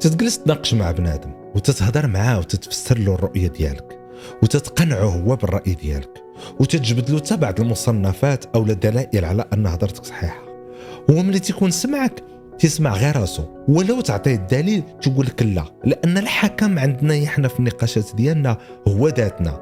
تتجلس تناقش مع بنادم وتتهضر معاه وتتفسر له الرؤية ديالك وتتقنعه هو بالرأي ديالك وتتجبد له بعض المصنفات أو الدلائل على أن هضرتك صحيحة. هو ملي تيكون سمعك تسمع غير راسو ولو تعطيه الدليل تقول لك لا لأن الحكم عندنا إحنا في النقاشات ديالنا هو ذاتنا.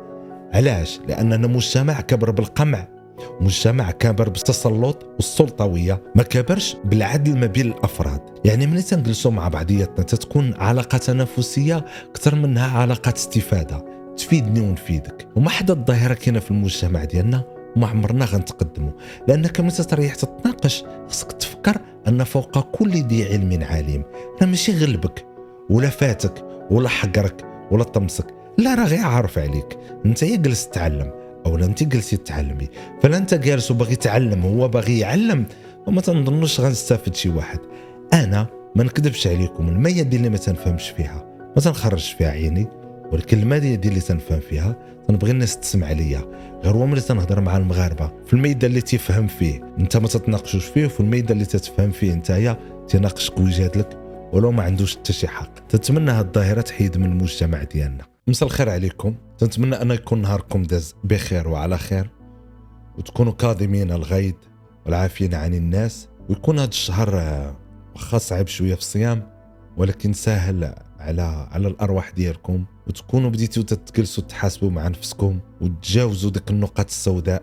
علاش؟ لأننا مجتمع كبر بالقمع. مجتمع كبر بالتسلط والسلطوية ما كبرش بالعدل ما بين الأفراد. يعني ملي تنجلسوا مع بعضياتنا تتكون علاقة تنافسية أكثر منها علاقة استفادة. تفيدني ونفيدك. وما حدا الظاهرة كاينة في المجتمع ديالنا وما عمرنا غنتقدموا. لأنك ملي تريح تتناقش خصك تفكر أن فوق كل ذي علم عالم راه ماشي غلبك ولا فاتك ولا حقرك ولا طمسك. لا راه غير عارف عليك. أنت يا جلس تتعلم. أو انت جلسي فلا انت جالس وباغي يتعلم هو باغي يعلم. وما تنظنوش غنستافد شي واحد. أنا ما نكذبش عليكم المية اللي ما تنفهمش فيها ما تنخرجش فيها عيني ولكن المادة ديال اللي تنفهم فيها تنبغي الناس تسمع ليا. غير هو ملي تنهضر مع المغاربة في الميدان اللي تيفهم فيه انت ما تتناقشوش فيه وفي الميدان اللي تتفهم فيه انت تناقشك ويجادلك ولو ما عندوش حتى شي حق. تتمنى هاد الظاهرة تحيد من المجتمع ديالنا. مساء الخير عليكم. تنتمنى أن يكون نهاركم داز بخير وعلى خير وتكونوا كاظمين الغيظ والعافين عن الناس ويكون هذا الشهر واخا صعب شوية في الصيام ولكن سهل على على الأرواح ديالكم وتكونوا بديتوا تتجلسوا تحاسبوا مع نفسكم وتجاوزوا ديك النقاط السوداء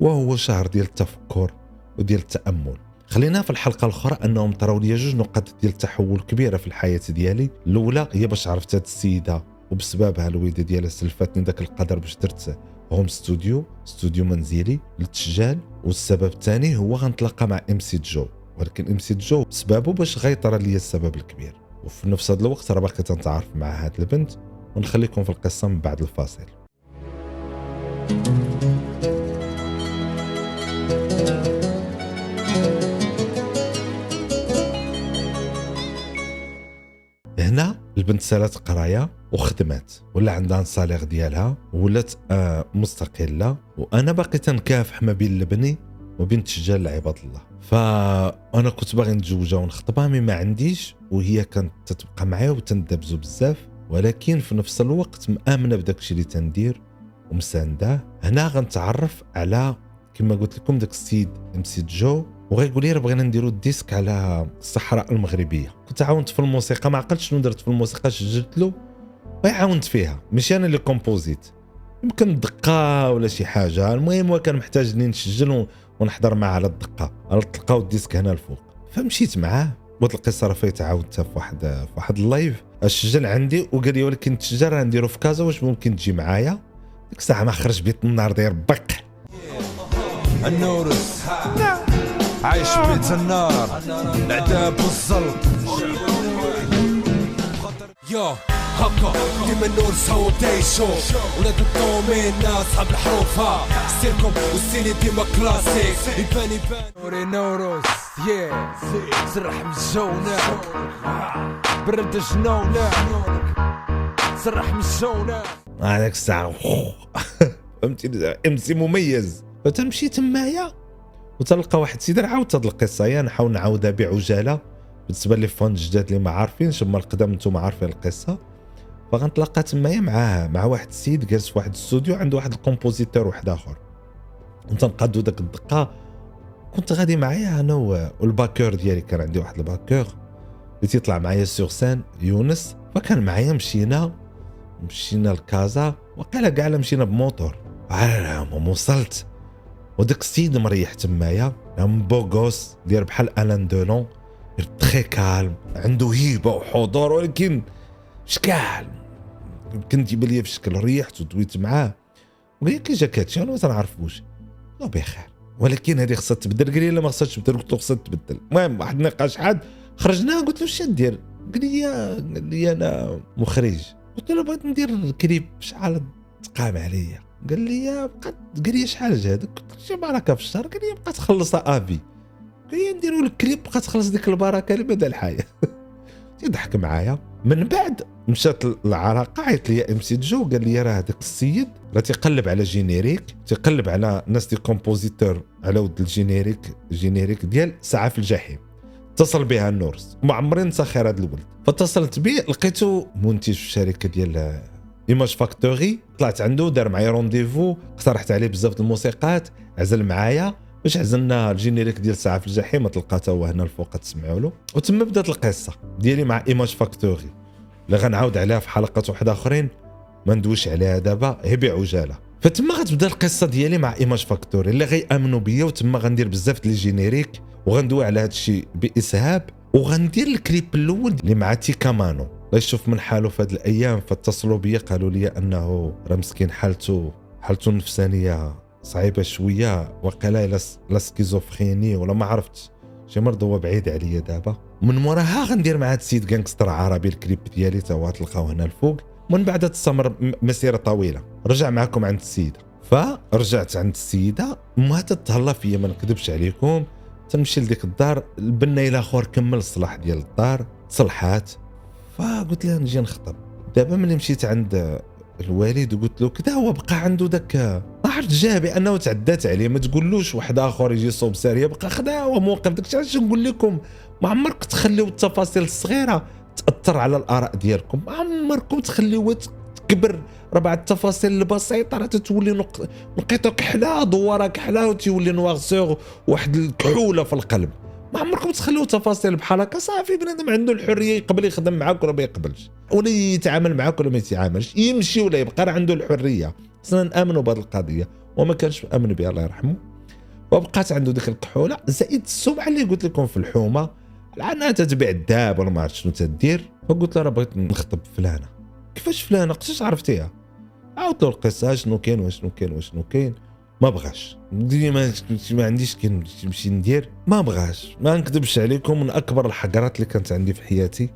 وهو شهر ديال التفكر وديال التأمل. خلينا في الحلقة الأخرى أنهم طراو لي جوج نقاط ديال التحول كبيرة في الحياة ديالي. الأولى هي باش عرفت هاد السيدة وبسببها الوالده ديالها سلفتني ذاك القدر باش درت home studio ستوديو منزلي للتسجال والسبب الثاني هو غنتلاقى مع إم سي جو. ولكن إم سي جو سببه باش غيطرى لي السبب الكبير. وفي نفس هذا الوقت راه باقي تنتعرف مع هاد البنت. ونخليكم في القصة من بعد الفاصل. هنا البنت سالات قرايه وخدمات ولا عندها salaire ديالها ولات آه مستقلة. وأنا باقي تنكافح ما بين لبني وبين تسجال لعباد الله. فأنا كنت باغي نتزوجها ونخطبها mais ما عنديش وهي كانت تتبقى معايا وتندبزو بزاف. ولكن في نفس الوقت مآمنة بداك الشيء اللي تندير ومساندة. هنا غنتعرف على كما قلت لكم داك السيد ام سي جو. وغيقول لي راه بغينا نديرو ال disque على الصحراء المغربية. كنت عاونت في الموسيقى ما عقلتش شنو درت في الموسيقى سجلت له. وعاونت فيها ماشي أنا اللي كومبوزيت يمكن دقة ولا شي حاجة المهم هو كان محتاج إني نسجل ونحضر معاه على الدقة. تلقاو ال disque هنا الفوق. فمشيت معاه وهاد القصة راه فايت عاودتها في واحد في واحد ال live. السجل عندي وقال لي ولكن التسجيل راه نديرو في كازا واش ممكن تجي معايا؟ ديك الساعة ما خرج بيت النار داير بق النورس عايش بيت النار. العذاب والزلط يو هكا ديما النور سوا بدا يشوف ولاد الطومين أصحاب الحروف ها ستيلكم والسيني ديما كلاسيك. يبان يبان. نوري نوروس يا سرح من الجونة برد جنونة سرح من الجونة هذاك الساعة. فهمتي؟ امسي مميز. فتمشي تمايا وتلقى واحد السيد عاود هاد القصة. يا نحاول نعاودها بعجالة. بالنسبة لي fans جداد اللي ما عارفينش أما القدام أنتم عارفين القصة. فغنتلاقى تمايا معاه مع واحد السيد جالس في واحد الاستوديو عنده واحد ال compositeur واحد آخر. نقادو داك الدقة كنت غادي معايا أنا وال backeur ديالي كان عندي واحد ال backeur اللي تيطلع معايا sur scène يونس. فكان معايا مشينا مشينا لكازا وقيلا كاع مشينا بموتور. على وصلت. وداك السيد مريح تمايا beau gosse دير بحال Alain Delon très calme عنده هيبة وحضور ولكن شكال. يمكن تجيب لي في شكل ريحت ودويت معاه. وقال لي جاكاتشي أنا ما تنعرفوش لا بخير. ولكن هذه خصها تبدل. قال لي لا ما خصهاش تبدل. قلت له خصها تبدل. المهم واحد النقاش حاد. خرجنا قلت له اش دير؟ قال لي قال لي أنا مخرج. قلت له بغيت ندير الكليب شحال تقام عليا؟ قال لي بقات قال لي شحال جهدك قلت له شي بركة في الشهر. قال لي بقى تخلصها à vie قال لي نديروا لك كليب بقى تخلص ديك البركة لمدى الحياة يضحك معايا. من بعد مشات العلاقه عيط لي MC Jo قال لي راه هذاك السيد راه تيقلب على générique تيقلب على ناس des compositeurs على ود ال générique générique ديال ساعه في الجحيم. اتصل بها النورس. ما عمري ننسى خير هذا الولد. فاتصلت به لقيته منتج في الشركة ديال Image Factory طلعت عنده دار معايا rendez-vous اقترحت عليه بزاف الموسيقات عزل معايا. باش عزلنا ال générique ديال ساعة في الجحيم تلقى هو هنا الفوق تسمعوا له. وتما بدأت القصة ديالي مع Image Factory اللي غنعاود عليها في حلقات واحدة آخرين ما ندويش عليها دابا هي بعجاله فتما غتبدأ القصة ديالي مع Image Factory اللي غيأمنوا بيا وتما غندير بزاف les génériques وغندوي على هذا الشيء بإسهاب وغندير الكليب الأول اللي مع تيكامانو الله يشوف من حاله في هذه الأيام فاتصلوا بيا قالوا لي أنه راه مسكين حالته حالته النفسانية صعيبة شوية وقيلا لا schizophrénie ولا ما عرفتش. شي مرض هو بعيد عليا دابا. من موراها غندير مع هذا السيد غانكستر عربي الكليب ديالي تا هو تلقاو هنا الفوق. من بعد تستمر مسيرة طويلة. رجع معكم عند السيده فرجعت عند السيدة. ما تتهلا فيا ما نكذبش عليكم. تنمشي لديك الدار. البنا إلى اخر كمل الصلاح ديال الدار. تصلحات. فقلت لها نجي نخطب. دابا ملي مشيت عند الوالد وقلت له كذا هو بقى عنده ما عرفت جاه بأنه تعدات عليه ما تقولوش واحد آخر يجي صوب سارية بقى خدا هو موقف داك الشيء نقول لكم؟ ما عمرك تخليو التفاصيل الصغيرة تأثر على الآراء ديالكم ما عمركم تخليوها تكبر راه بعد التفاصيل البسيطة راه تتولي نقيطه كحلة دوارة كحلة وتولي نواغسور واحد الكحولة في القلب. ما عمركم تخلوا تفاصيل بحال هكا؟ صافي بنادم عنده الحرية يقبل يخدم معاك ولا ما يقبلش. ولا يتعامل معاك ولا ما يتعاملش. يمشي ولا يبقى راه عنده الحرية. خصنا نامنوا بهذه القضية وما كانش آمن بها الله يرحمه. وبقات عنده ديك الكحولة. زائد السمعه اللي قلت لكم في الحومة. لانها تتبيع الذهب ولا ما عرفت شنو تدير. فقلت له راه بغيت نخطب فلانة. كيفاش فلانة؟ قداش عرفتيها؟ عاودت له القصة شنو كاين وشنو كاين وشنو كاين. ما بغاش. ما, ما عنديش كي نمشي ندير. ما بغاش. ما نكذبش عليكم من أكبر الحقرات اللي كانت عندي في حياتي.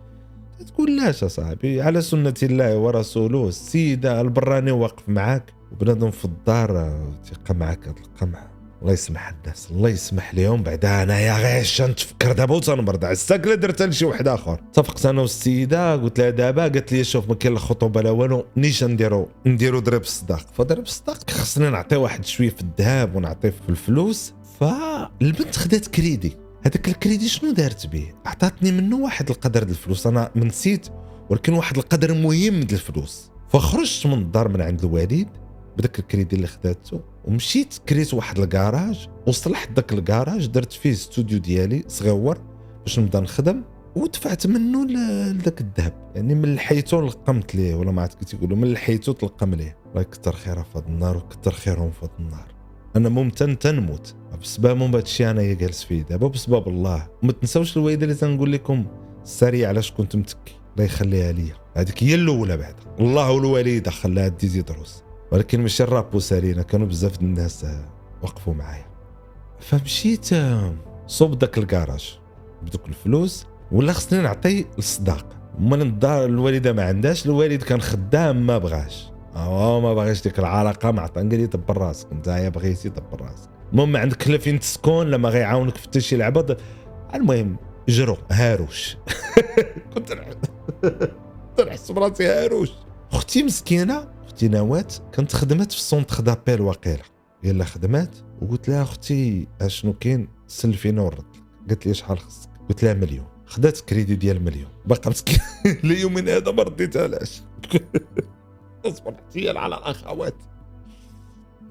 تقول لاش صاحبي على سنة الله ورسوله السيدة البراني واقف معاك وبنادم في الدار تيقى معاك هذا القمع الله يسمح الناس الله يسمح لهم. بعدا انايا غير نتفكر دابا وتنبرد عساك لا درت لشي واحد آخر. اتفقت أنا والسيدة قلت لها دابا. قالت لي شوف ما كاين الخطوبه لا والو. نيش نديرو نديرو ضرب الصداق فضرب الصداق خصني نعطي واحد شوية في الذهب ونعطي في الفلوس. فالبنت خدات كريدي. هذاك الكريدي شنو دارت به؟ عطاتني منه واحد القدر ديال الفلوس. أنا نسيت ولكن واحد القدر مهم ديال الفلوس. فخرجت من الدار من عند الوالد. بداك الكريدي اللي خداته ومشيت كريت واحد الكراج وصلحت داك الكراج درت فيه استوديو ديالي صغيور باش نبدا نخدم ودفعت منه لذاك الذهب. يعني من لحيتو لقمت ليه ولا ما عرفت كي تيقولوا من لحيتو تلقم ليه. الله يكثر خيرها في هذا النار وكثر خيرهم في هذا النار أنا ممتن تنموت. بسببهم هذا الشيء أنا جالس فيه. دابا بسبب الله. وما تنساوش الويده اللي تنقول لكم السريع علاش كنت متكي؟ الله يخليها ليا. هذيك هي الأولى بعد الله والوالدة خلاها ديزي دروس ولكن ماشي الراب وسالينا كانوا بزاف الناس وقفوا معايا. فمشيت صوب داك الكراج. بدوك الفلوس ولا خصني نعطي الصداق مال الدار الوالده ما عندهاش الوالد كان خدام ما بغاش. آه ما بغاش ديك العلاقة ما عطى قال لي دبر راسك انت بغيتي دبر راسك المهم عندك لا فين تسكن لما غيعاونك في حتى شي لعبة. المهم جرو هاروش. كنت نحس براسي هاروش. أختي مسكينة أختي نواه كانت خدمت في ال centre d'appel واقيلا. يلا خدمات وقلت لها أختي أشنو كاين؟ سلفينا ورد قالت لي شحال خصك؟ قلت لها مليون. خدات كريدي ديال مليون. باقا مسكين ليومين هذا ما رديتهاش أصبر احتيال على الاخوات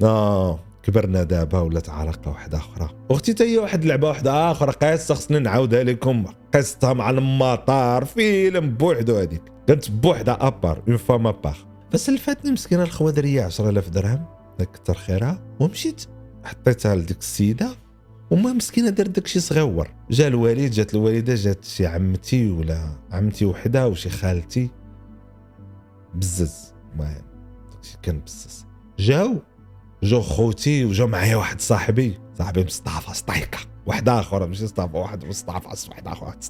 آه كبرنا دابا ولات علاقة واحدة أخرى. أختي تا هي واحد اللعبه واحدة أخرى قصة خصني نعاودها لكم. قصتها مع المطار فيلم بوحدو هذيك. كانت بوحدها à part une femme à part فسلفتني مسكينة الخوادرية 10000 درهم كثر خيرها. ومشيت حطيتها لديك السيدة وما مسكينة دارت داكشي صغيور. جا الوالد جات الوالدة جات شي عمتي ولا عمتي وحده وشي خالتي. بزز المهم داكشي كان بزز. جاو جاو خوتي وجا معايا واحد صاحبي. صاحبي مصطفى ستايكا واحد آخر ماشي مصطفى واحد مصطفى واحد آخر واحد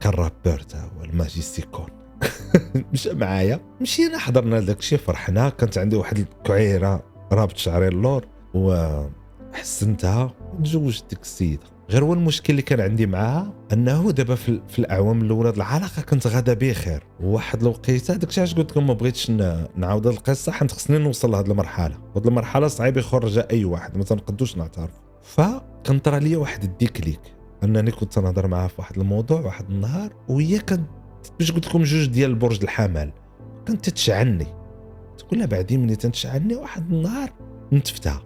كان rappeur تا هو الماجيستيكون مشى معايا. مشينا حضرنا داك الشيء فرحنا. كانت عندي واحد الكعيره رابط شعري اللور وحسنتها وتزوجت ديك السيدة. غير هو المشكل اللي كان عندي معاها أنه دابا في, في الأعوام الأولى العلاقة كانت غادا بخير. وواحد الوقيتة داك الشيء علاش قلت لكم ما بغيتش نعاود القصة حيت خصني نوصل لهذه المرحلة. وهذه المرحلة صعيب يخرج أي واحد ما تنقدوش نعترف فكان طرا لي واحد ال déclic. أنني كنت نهضر معها في واحد الموضوع واحد النهار وهي كانت باش قلت لكم جوج ديال برج الحمل؟ كانت تتشعني تقول بعدين ملي تنشعني واحد النهار نتفتها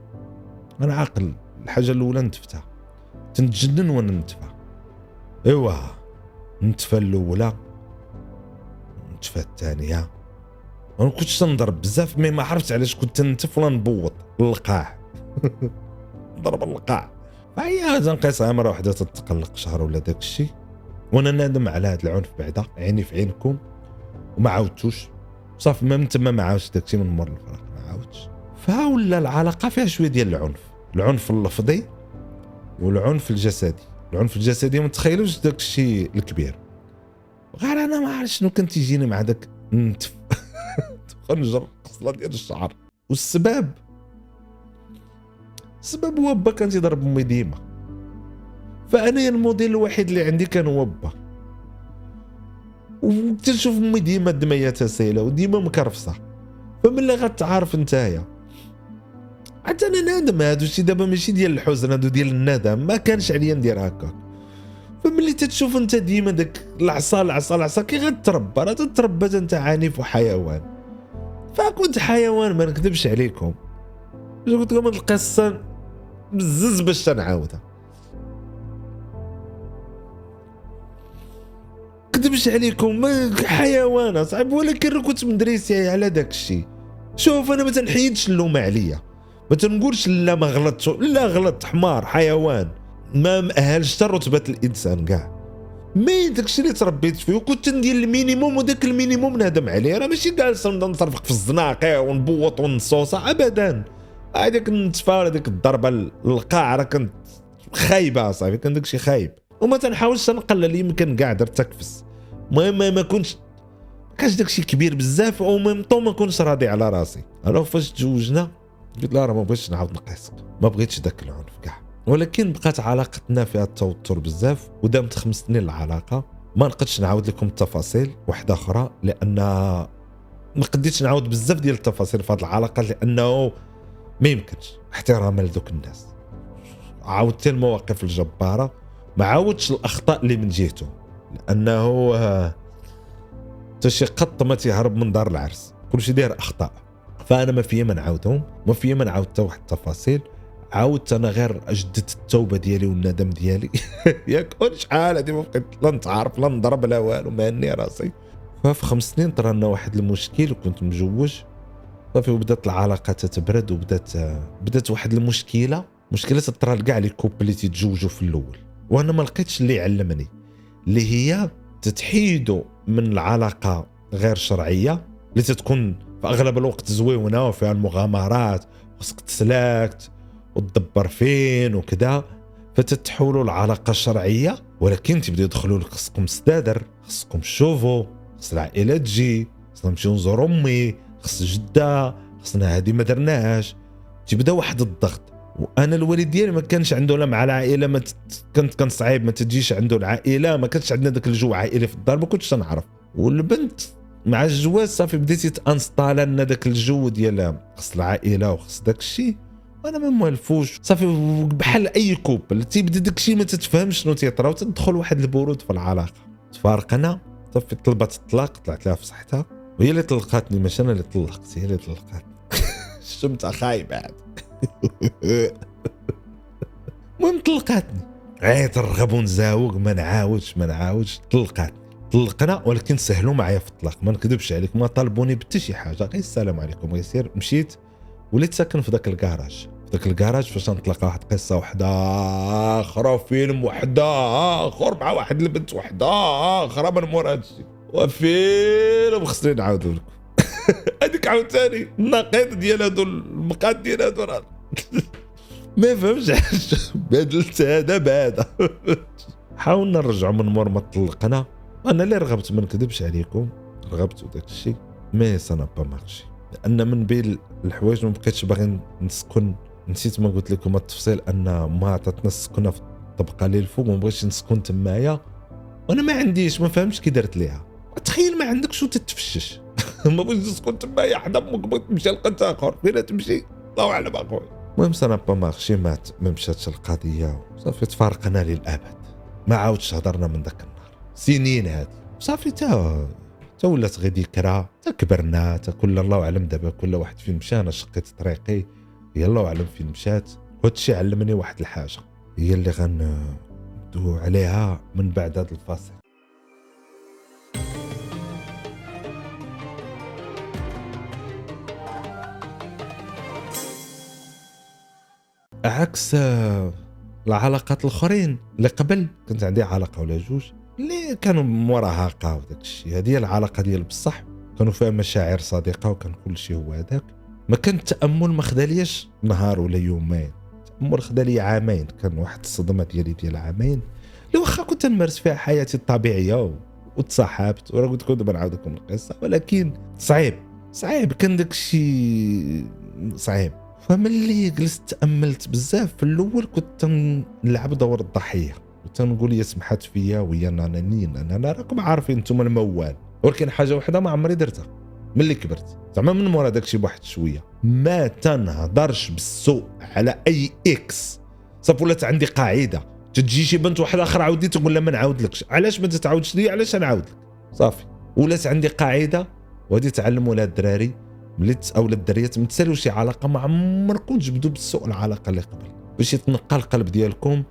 أنا عاقل. الحاجة الأولى نتفتها تنتجنن وأنا نتفى إيوا. نتفى الأولى. نتفى الثانية. ما كنتش تنضرب بزاف mais ما عرفت علاش كنت نتف ولا نبوط. للقاع ضرب القاع. فهي تنقيسها مره واحدة تتقلق شهر ولا داك الشيء وأنا نادم على هذا العنف بعدا عيني في عينكم وما عاودتوش. صافي من تما ما عاودش داك الشيء من مور الفراق ما عاودش. فولا العلاقة فيها شوية ديال العنف العنف اللفظي والعنف الجسدي. العنف الجسدي ما تخيلوش داك الشيء الكبير. غير أنا ما عرفت شنو كان تيجيني مع داك نتف خنجر قصلة ديال الشعر. والسبب السبب هو با كان تيضرب أمي ديما. فأنا الموديل الوحيد اللي عندي كان هو با وتنشوف أمي ديما دميتها سايله وديما مكرفصة. فملي غتعرف نتايا. حتى أنا نادم هاد الشيء دابا ماشي ديال الحزن هادو ديال الندم ما كانش عليا ندير هكاك فملي تتشوف أنت ديما داك العصا العصا العصا كي غتربى راه تتربى أنت عنيف وحيوان. فكنت حيوان ما نكذبش عليكم. قلت لكم القصة بزز باش تنعاودها. ما نكذبش عليكم حيوان صعب ولكن كنت مدريسي على داك الشيء شوف أنا ما تنحيدش اللومه عليا. ما تنقولش لا ما غلطتش لا غلط حمار حيوان. ما مأهلش حتى رتبة الإنسان كاع. mais داكشي اللي تربيت فيه وكنت ندير le minimum وداك le minimum نهدم عليه. راه ماشي جالس نصرفق في الزناقة ونبوط ونصوصه ابدا. هذيك النتفه هذيك الضربة للقاع راه كنت خايبة صافي كان داكشي خايب. وما تنحاولش نقلل يمكن كاع درت تكفس. المهم ما كنتش كانش داكشي كبير بزاف أو ميم طون ما كنتش راضي على راسي. الوغ فاش تزوجنا قلت لها راه ما بغيتش نعاود نقيسك ما بغيتش داك العنف كاع. ولكن بقات علاقتنا فيها التوتر بزاف ودامت خمس سنين العلاقة. ما نقدش نعاود لكم التفاصيل واحدة أخرى لأن ما قديتش نعاود بزاف ديال التفاصيل في هذه العلاقة لأنه ما يمكنش. احتراما لذوك الناس. عاودت المواقف الجبارة. ما عاودش الأخطاء اللي من جهته لأنه حتى شي قط ما تيهرب من دار العرس. كلشي داير أخطاء. فأنا ما فيا ما نعاودهم ما فيا ما نعاود حتى واحد التفاصيل. عاودت أنا غير اجددت التوبة ديالي والندم ديالي. ياك شحال هادي ما بقيت لا نتعارف لا نضرب لا والو مهني راسي. ففي خمس سنين طرا لنا واحد المشكل وكنت مجوج. صافي وبدات العلاقة تتبرد وبدات بدات واحد المشكلة. مشكلة تطرا لكاع لي كوب اللي تيتزوجوا في الأول. وأنا ما لقيتش اللي علمني. اللي هي تتحيدوا من العلاقة غير شرعية اللي تتكون في أغلب الوقت زويونة وفيها المغامرات خصك تسلاكت وتدبر فين وكذا فتتحولوا العلاقة الشرعية ولكن تبداو يدخلوا لك خصكم ستادر خصكم تشوفوا خص العائلة تجي خصنا نمشيو نزورو أمي خص جدة خصنا هادي ما درناهاش. تبدأ واحد الضغط. وأنا الوالد ديالي ما كانش عنده لا مع العائلة ما كانت كان صعيب ما تجيش عنده العائلة ما كانش عندنا ذاك الجو عائلي في الدار ما كنتش نعرف والبنت مع الجواز صافي بديتي t'installe لنا ذاك الجو ديال خص العائلة وخص داك الشيء وأنا ما موالفوش. صافي بحال أي couple تيبدا داك الشيء ما تتفهمش شنو تيطرا وتدخل واحد البرود في العلاقة. تفارقنا. صافي طلبت الطلاق طلعت لها في صحتها وهي اللي طلقاتني ماشي أنا اللي طلقت هي اللي طلقاتني الشمتة خايبة عاد المهم طلقاتني. عيط نرغب ونزاوق ما نعاودش ما نعاودش. طلقاتني طلقنا ولكن سهلوا معايا في الطلاق. ما نكذبش عليك ما طالبوني بحتى شي حاجة. غير السلام عليكم غير مشيت وليت ساكن في ذاك الكراج في ذاك الكراج فاش نطلق واحد قصة وحدة أخرى فيلم وحدة آخر مع واحد البنت وحدة أخرى من مور هادشي. وفيلم خصني نعاودو لكم. هذيك عاوتاني النقيض ديال هادو المقاد ديال هادو راه. ما فهمش بدلت هذا بهذا حاولنا نرجعوا من مور ما طلقنا. أنا اللي رغبت ما نكذبش عليكم. رغبت وداك الشيء. mais ça a pas marché. لأن من بين الحوايج ما بقيتش باغي نسكن. نسيت ما قلت لكم التفصيل أن ما عطاتنا السكنة في الطبقة اللي الفوق. ما بغيتش نسكن تمايا. وأنا ما عنديش. ما فهمتش كي درت ليها. تخيل ما عندكش وتتفشش. ما تسكن تمايا حدا أمك تمشي لقيت آخر. فين تمشي؟ الله أعلم اخويا المهم سانا با مارشي مات ما مشاتش القضية صافي تفارقنا للأبد. ما عاودش هضرنا من ذاك النهار. سنين هذه صافي تا تا ولات غير ذكرى تا كبرنا تا كل الله أعلم دابا كل واحد فين مشى أنا شقيت طريقي. هي الله أعلم فين مشات. وهذا الشيء علمني واحد الحاجة. هي اللي غندو عليها من بعد هذا الفاصل. عكس العلاقات الأخرين اللي قبل. كنت عندي علاقة ولا جوج اللي كانوا مراهقه وداك الشيء. هذه العلاقة ديال بصح. كانوا فيها مشاعر صادقة وكان كل شيء هو هذاك. ما كان التأمل ما خداليش نهار ولا يومين. التأمل خدالي عامين. كان واحد الصدمة ديالي ديال عامين. اللي واخا كنت نمارس فيها حياتي الطبيعية وتصاحبت وراه قلت لكم دابا نعاود لكم القصة. ولكن صعيب. صعيب. كان داك الشيء صعيب. فملي جلست تأملت بزاف. في الأول كنت نلعب دور الضحية وتنقول يا سمحت فيا ويا نانانين أنا راكم عارفين أنتم الموال. ولكن حاجة واحدة ما عمري درتها. ملي كبرت. زعما من مورا داكشي بواحد شوية. ما تنهضرش بالسوء على أي إكس صافي ولات عندي قاعدة. تجي شي بنت واحدة أخرى عاودي تقول لها ما نعاودلكش. علاش ما تتعاودش لي علاش نعاود لك صافي. ولات عندي قاعدة وهذه تعلموا لها الدراري. ملي أو الدريات متسالوا شي علاقة ما عمركم تجبدوا بالسوء العلاقة اللي قبل. باش يتنقى القلب ديالكم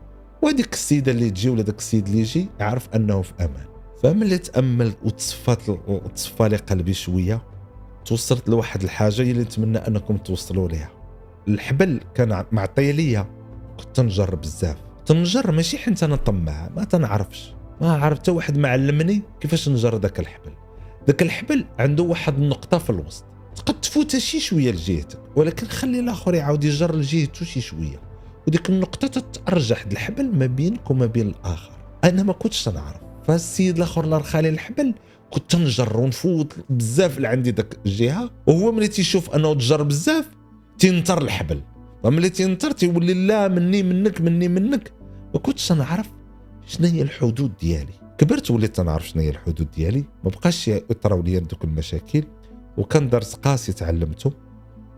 وهذيك السيدة اللي تجي ولا داك السيد اللي يجي يعرف أنه في أمان. فملي تاملت وتصفات تصفى لي قلبي شوية توصلت لواحد الحاجة اللي نتمنى أنكم توصلوا ليها. الحبل كان معطية ليا. كنت نجرب بزاف. تنجر ماشي حيت أنا طماع ما تنعرفش. ما عرفت حتى واحد ما علمني كيفاش نجر ذاك الحبل. ذاك الحبل عنده واحد النقطة في الوسط. تفوت شي شوية لجهتك ولكن خلي الآخر يعاود يجر لجهته شي شوية. وديك النقطة تترجح الحبل ما بينك وما بين الآخر. أنا ما كنتش تنعرف فالسيد الآخر الله رخالي الحبل كنت تنجر ونفوت بزاف لعندي داك الجهة. وهو ملي تيشوف أنه تجر بزاف تينطر الحبل. فملي تينطر تيولي لا مني منك مني منك. ما كنتش نعرف شنو هي الحدود ديالي. كبرت وليت تنعرف شنو هي الحدود ديالي. ما بقاش يطراو لي دوك المشاكل. وكان درس قاسي تعلمته.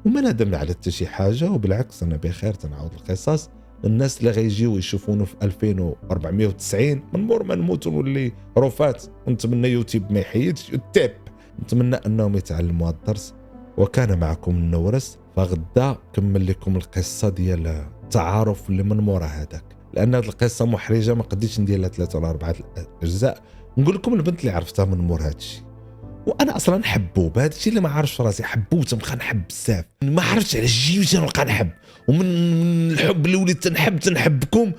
وما ندمنا على حتى شي حاجة وبالعكس أنا بخير تنعاود القصص. الناس اللي غيجيو يشوفونا في 2490 من مور ما نموت ونولي رفات ونتمنى يوتيوب ما يحيدش التيب نتمنى أنهم يتعلموا هذا الدرس. وكان معكم النورس. فغدا كمل لكم القصة ديال التعارف اللي من مورا هذاك. لأن هذه القصة محرجة ما قديتش ندير لها ثلاثة ولا أربعة اجزاء نقول لكم البنت اللي عرفتها من مور هذا الشيء وأنا أصلا حبوب هذا الشيء اللي ما عارفش راسي حبوب تنبقى نحب بزاف. ما عرفتش على جي تنبقى نحب. ومن الحب اللي وليت تنحب تنحبكم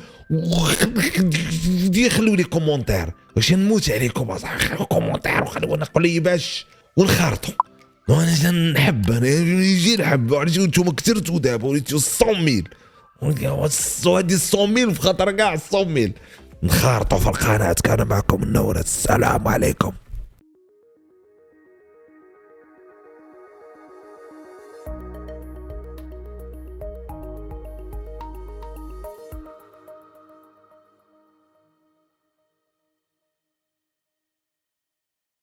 خلوا لي كومونتير واش نموت عليكم اصاحبي كومونتير وخلونا قليباش ونخرطوا وأنا نحب أنا يجي نحب أنتم كثرتوا دابا وليتوا 100 ميل هذه 100 ميل في خاطر كاع 100 ميل نخرطوا في القناه كان معكم النورة السلام عليكم